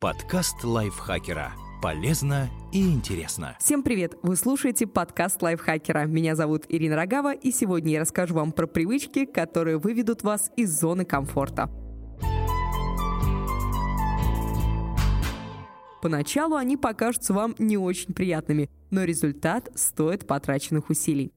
Подкаст лайфхакера. Полезно и интересно. Всем привет! Вы слушаете подкаст лайфхакера. Меня зовут Ирина Рогава, и сегодня я расскажу вам про привычки, которые выведут вас из зоны комфорта. Поначалу они покажутся вам не очень приятными, но результат стоит потраченных усилий.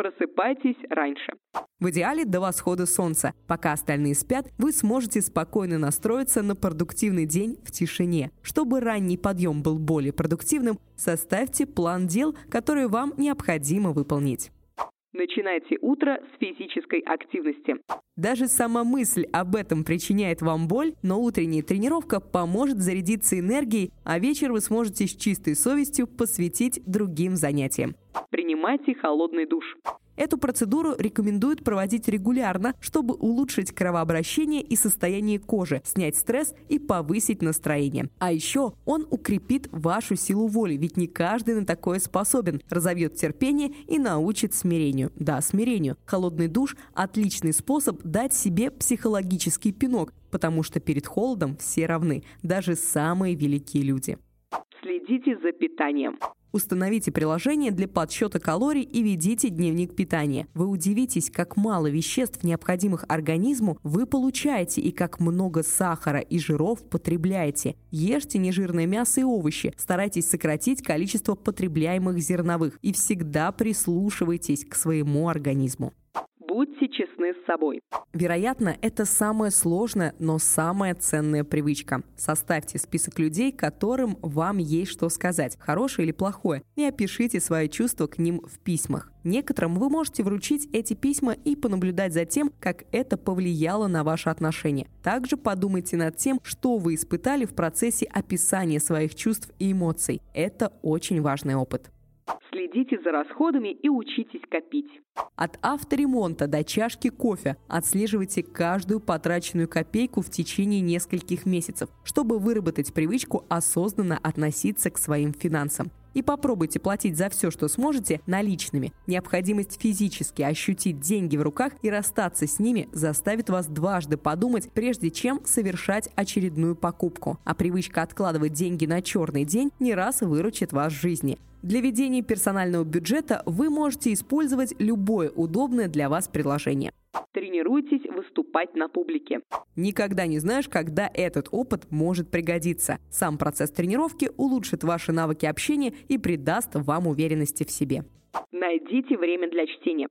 Просыпайтесь раньше. В идеале до восхода солнца. Пока остальные спят, вы сможете спокойно настроиться на продуктивный день в тишине. Чтобы ранний подъем был более продуктивным, составьте план дел, которые вам необходимо выполнить. Начинайте утро с физической активности. Даже сама мысль об этом причиняет вам боль, но утренняя тренировка поможет зарядиться энергией, а вечер вы сможете с чистой совестью посвятить другим занятиям. Принимайте холодный душ. Эту процедуру рекомендуют проводить регулярно, чтобы улучшить кровообращение и состояние кожи, снять стресс и повысить настроение. А еще он укрепит вашу силу воли, ведь не каждый на такое способен, разовьет терпение и научит смирению. Да, смирению. Холодный душ – отличный способ дать себе психологический пинок, потому что перед холодом все равны, даже самые великие люди. Следите за питанием. Установите приложение для подсчета калорий и ведите дневник питания. Вы удивитесь, как мало веществ, необходимых организму, вы получаете и как много сахара и жиров потребляете. Ешьте нежирное мясо и овощи, старайтесь сократить количество потребляемых зерновых и всегда прислушивайтесь к своему организму. Будьте честны с собой. Вероятно, это самая сложная, но самая ценная привычка. Составьте список людей, которым вам есть что сказать, хорошее или плохое, и опишите свои чувства к ним в письмах. Некоторым вы можете вручить эти письма и понаблюдать за тем, как это повлияло на ваши отношения. Также подумайте над тем, что вы испытали в процессе описания своих чувств и эмоций. Это очень важный опыт. Следите за расходами и учитесь копить. От авторемонта до чашки кофе отслеживайте каждую потраченную копейку в течение нескольких месяцев, чтобы выработать привычку осознанно относиться к своим финансам. И попробуйте платить за все, что сможете, наличными. Необходимость физически ощутить деньги в руках и расстаться с ними заставит вас дважды подумать, прежде чем совершать очередную покупку. А привычка откладывать деньги на черный день не раз выручит вас в жизни. Для ведения персонального бюджета вы можете использовать любое удобное для вас приложение. Тренируйтесь выступать на публике. Никогда не знаешь, когда этот опыт может пригодиться. Сам процесс тренировки улучшит ваши навыки общения и придаст вам уверенности в себе. Найдите время для чтения.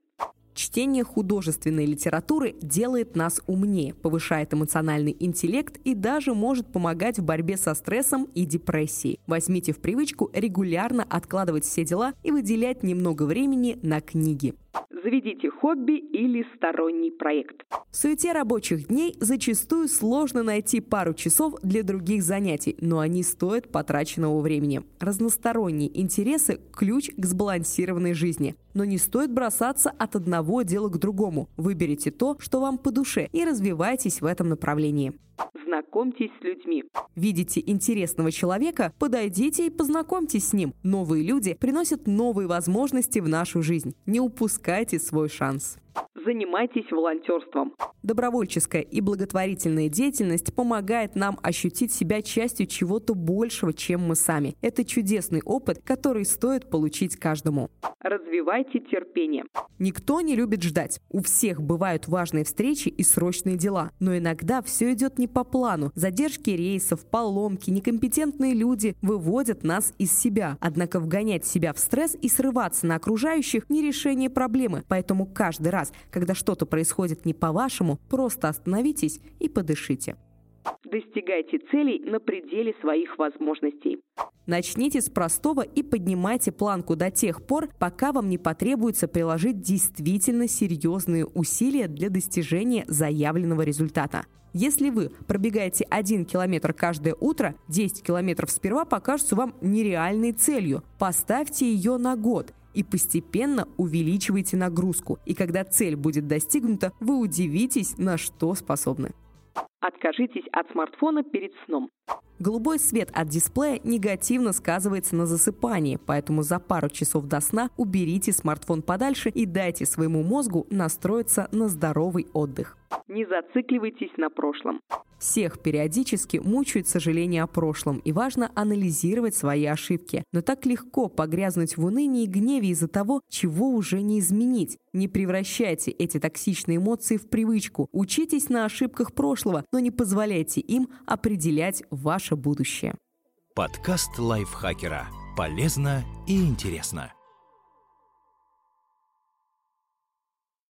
Чтение художественной литературы делает нас умнее, повышает эмоциональный интеллект и даже может помогать в борьбе со стрессом и депрессией. Возьмите в привычку регулярно откладывать все дела и выделять немного времени на книги. Заведите хобби или сторонний проект. В суете рабочих дней зачастую сложно найти пару часов для других занятий, но они стоят потраченного времени. Разносторонние интересы – ключ к сбалансированной жизни. Но не стоит бросаться от одного дела к другому. Выберите то, что вам по душе, и развивайтесь в этом направлении. Знакомьтесь с людьми. Видите интересного человека, подойдите и познакомьтесь с ним. Новые люди приносят новые возможности в нашу жизнь. Не упускайте свой шанс. Занимайтесь волонтерством. Добровольческая и благотворительная деятельность помогает нам ощутить себя частью чего-то большего, чем мы сами. Это чудесный опыт, который стоит получить каждому. Развивайте терпение. Никто не любит ждать. У всех бывают важные встречи и срочные дела. Но иногда все идет не по плану. Задержки рейсов, поломки, некомпетентные люди выводят нас из себя. Однако вгонять себя в стресс и срываться на окружающих не решение проблемы. Поэтому каждый раз, когда что-то происходит не по-вашему, просто остановитесь и подышите. Достигайте целей на пределе своих возможностей. Начните с простого и поднимайте планку до тех пор, пока вам не потребуется приложить действительно серьезные усилия для достижения заявленного результата. Если вы пробегаете 1 километр каждое утро, 10 километров сперва покажутся вам нереальной целью. Поставьте ее на год и постепенно увеличивайте нагрузку. И когда цель будет достигнута, вы удивитесь, на что способны. Откажитесь от смартфона перед сном. Голубой свет от дисплея негативно сказывается на засыпании, поэтому за пару часов до сна уберите смартфон подальше и дайте своему мозгу настроиться на здоровый отдых. Не зацикливайтесь на прошлом. Всех периодически мучают сожаления о прошлом, и важно анализировать свои ошибки. Но так легко погрязнуть в унынии и гневе из-за того, чего уже не изменить. Не превращайте эти токсичные эмоции в привычку. Учитесь на ошибках прошлого, но не позволяйте им определять ваше будущее. Подкаст лайфхакера. Полезно и интересно.